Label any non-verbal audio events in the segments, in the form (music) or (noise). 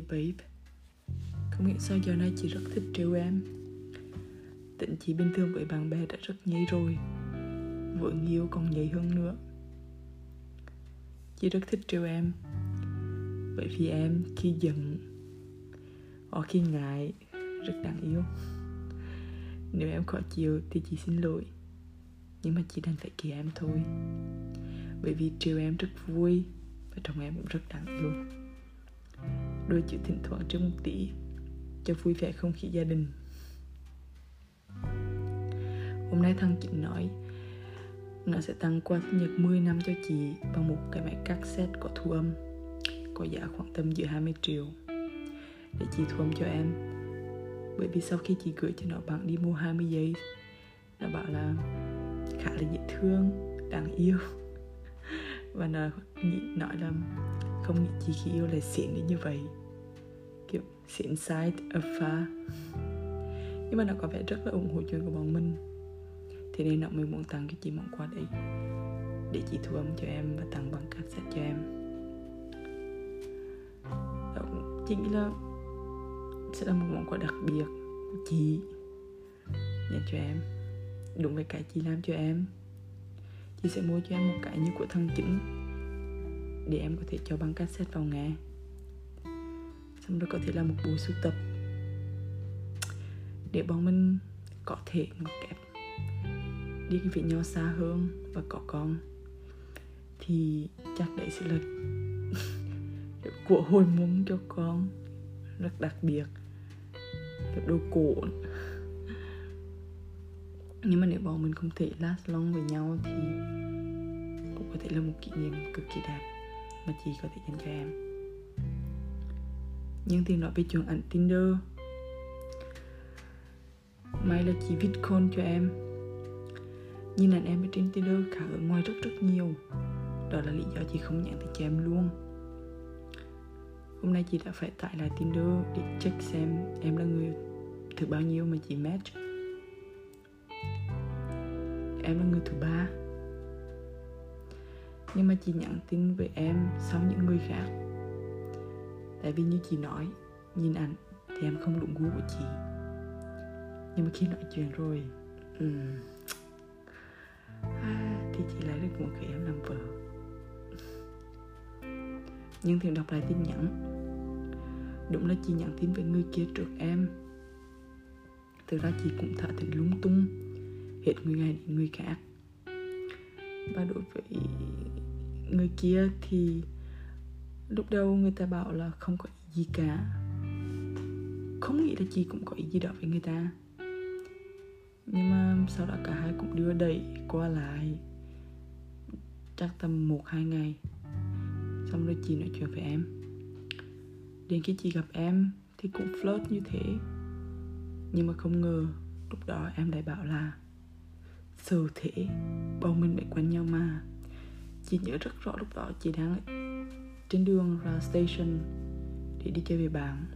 dear babe. Không hiểu sao giờ này chị rất thích trêu em. Tịnh chị bình thường với bạn bè đã rất nhây rồi. Vợ yêu còn nhây hơn nữa. Chị rất thích trêu em. Bởi vì em khi giận, Hoặc khi ngại, Rất đáng yêu. Nếu em khó chịu thì chị xin lỗi. Nhưng mà chị đang phải kỳ em thôi. Bởi vì trêu em rất vui Và trong em cũng rất đáng yêu. Đôi chữ thỉnh thoảng trên một tỷ Cho vui vẻ không khí gia đình. Hôm nay thằng Chính nói Nó sẽ tăng qua sinh nhật 10 năm cho chị Bằng một cái máy cassette có thu âm Có giá khoảng tầm giữa 20 triệu. Để chị thu âm cho em. Bởi vì sau khi chị gửi cho nó bạn đi mua 20 giây Nó bảo là khá là dễ thương, đáng yêu. (laughs) Và nó nghĩ, nói là không nghĩ chị khi yêu lại xịn đến như vậy. Kiểu xịn side of Nhưng mà nó có vẻ rất là ủng hộ chuyện của bọn mình. Thế nên nó mới muốn tặng cái chị món quà đấy Để chị thu âm cho em và tặng bằng cassette cho em. Đó, Chị nghĩ là sẽ là một món quà đặc biệt của chị. Dành cho em. Đúng với cái chị làm cho em. Chị sẽ mua cho em một cái như của thằng chính Để em có thể cho băng cassette vào nghe Xong rồi có thể là một bộ sưu tập. Để bọn mình có thể kẹp. Đi với nhau xa hơn và có con. Thì chắc đấy sẽ là (laughs) của hồi môn cho con. Rất đặc biệt. Cái đồ cổ. (laughs) Nhưng mà nếu bọn mình không thể last long với nhau thì cũng có thể là một kỷ niệm cực kỳ đẹp mà chị có thể dành cho em nhưng thì nói về chuyện ảnh Tinder. May là chị viết con cho em. Nhìn ảnh em ở trên Tinder khá ở ngoài rất rất nhiều. Đó là lý do chị không nhắn tin cho em luôn. Hôm nay chị đã phải tải lại Tinder để check xem em là người thứ bao nhiêu mà chị match. Em là người thứ ba. Nhưng mà chị nhắn tin với em sau những người khác. Tại vì như chị nói Nhìn ảnh thì em không đụng gu của chị. Nhưng mà khi nói chuyện rồi um, à, thì chị lại được một khi em làm vợ. Nhưng thì đọc lại tin nhắn đúng là chị nhắn tin với người kia trước em. Thực ra chị cũng thả thành lung tung hết người này đến người khác. Và đối với người kia thì lúc đầu người ta bảo là không có ý gì cả. Không nghĩ là chị cũng có ý gì đó với người ta. Nhưng mà sau đó cả hai cũng đưa đẩy qua lại. Chắc tầm một, hai ngày. Xong rồi chị nói chuyện với em. Đến khi chị gặp em thì cũng flirt như thế. Nhưng mà không ngờ, lúc đó em lại bảo là sự thể bọn mình đã quen nhau mà. Chị nhớ rất rõ lúc đó chị đang trên đường ra station để đi chơi về bạn.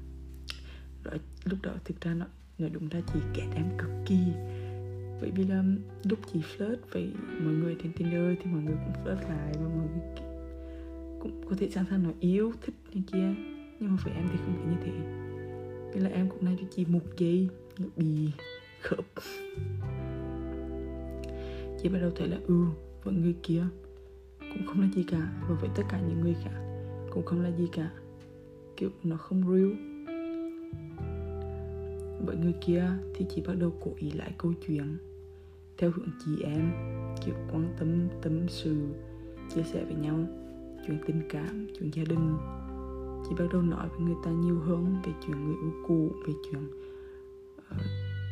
Đó, lúc đó thực ra nó nói đúng ra chị kẹt em cực kỳ. Bởi vì là lúc chị flirt với mọi người trên Tinder thì mọi người cũng flirt lại và mọi người cũng có thể sẵn sàng nói yêu thích như kia. Nhưng mà với em thì không thể như thế. Nên là em cũng nói cho chị một giây bị khớp. Chị bắt đầu thấy là ừ vẫn người kia cũng không là gì cả. Và với tất cả những người khác cũng không là gì cả. Kiểu nó không real. Với người kia thì chị bắt đầu cố ý lại câu chuyện. Theo hướng chị em kiểu quan tâm tâm sự chia sẻ với nhau. Chuyện tình cảm chuyện gia đình. Chị bắt đầu nói với người ta nhiều hơn về chuyện người yêu cũ về chuyện uh,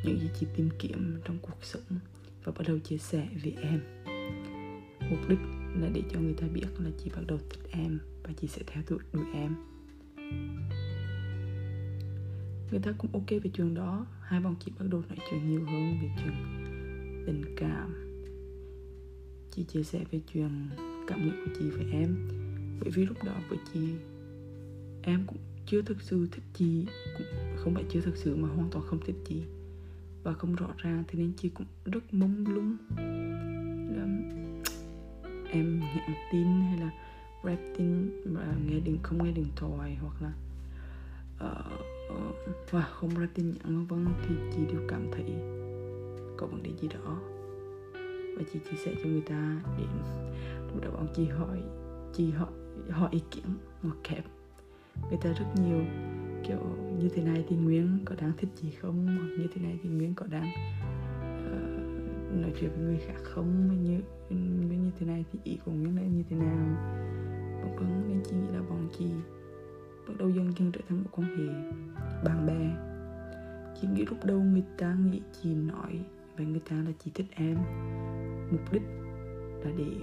những gì chị tìm kiếm trong cuộc sống và bắt đầu chia sẻ với em. Mục đích là để cho người ta biết là chị bắt đầu thích em và chị sẽ theo đuổi đuổi em. Người ta cũng ok về chuyện đó. Hai bọn chị bắt đầu nói chuyện nhiều hơn về chuyện tình cảm. Chị chia sẻ về chuyện cảm nghĩ của chị với em. Bởi vì lúc đó với chị, em cũng chưa thực sự thích chị, cũng không phải chưa thực sự mà hoàn toàn không thích chị. Và không rõ ràng thì nên chị cũng rất mông lung em nhắn tin hay là rap tin mà nghe điện không nghe điện thoại hoặc là ờ, ờ, uh, và không ra tin nhắn vân thì chị đều cảm thấy có vấn đề gì đó. Và chị chia sẻ cho người ta để lúc đó bọn chị hỏi chị hỏi hỏi ý kiến một kẹp người ta rất nhiều kiểu như thế này thì Nguyễn có đáng thích chị không? Hoặc như thế này thì Nguyễn có đáng nói chuyện với người khác không mà như với như thế này thì ý của Nguyễn là như thế nào? Vân vân nên chị nghĩ là bọn chị bắt đầu dần dần trở thành một quan hệ bạn bè. Chị nghĩ lúc đầu người ta nghĩ chị nói và người ta là chị thích em. Mục đích là để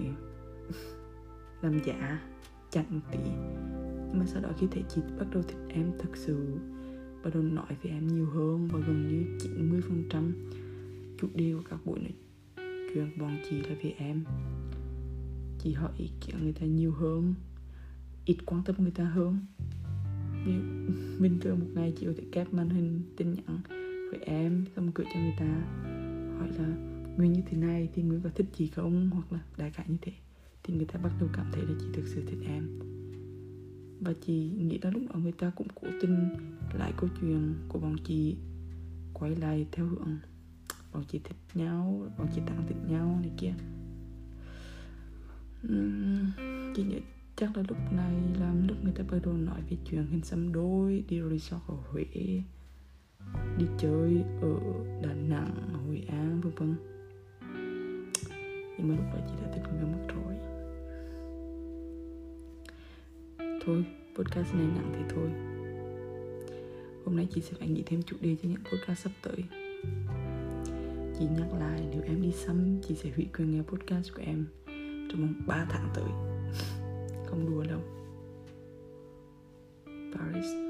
(laughs) làm giả, chặn một tí nhưng mà sau đó khi thấy chị bắt đầu thích em thật sự, bắt đầu nói với em nhiều hơn và gần như 90 chút trăm chủ đề của các buổi nói chuyện bọn chị là về em. Chị hỏi ý kiến người ta nhiều hơn. Ít quan tâm người ta hơn. (laughs) Bình thường một ngày chị có thể kép màn hình tin nhắn với em, xong gửi cho người ta. Hỏi là, nguyên như thế này thì nguyên có thích chị không? Hoặc là, đại khái như thế. Thì người ta bắt đầu cảm thấy là chị thực sự thích em. Và chị nghĩ là lúc đó người ta cũng cố tình lại câu chuyện của bọn chị, quay lại theo hướng bọn chị thích nhau bọn chị tặng thích nhau này kia. Uhm, chị nhớ chắc là lúc này là lúc người ta bắt đầu nói về chuyện hình xăm đôi đi resort ở huế đi chơi ở đà nẵng hội an vân vân. Nhưng mà lúc đó chị đã thích người mất rồi. Thôi podcast này nặng thì thôi. Hôm nay chị sẽ phải nghĩ thêm chủ đề cho những podcast sắp tới chị nhắc lại, nếu em đi xăm chị sẽ hủy quyền nghe podcast của em trong vòng 3 tháng tới. (laughs) Không đùa đâu. Paris.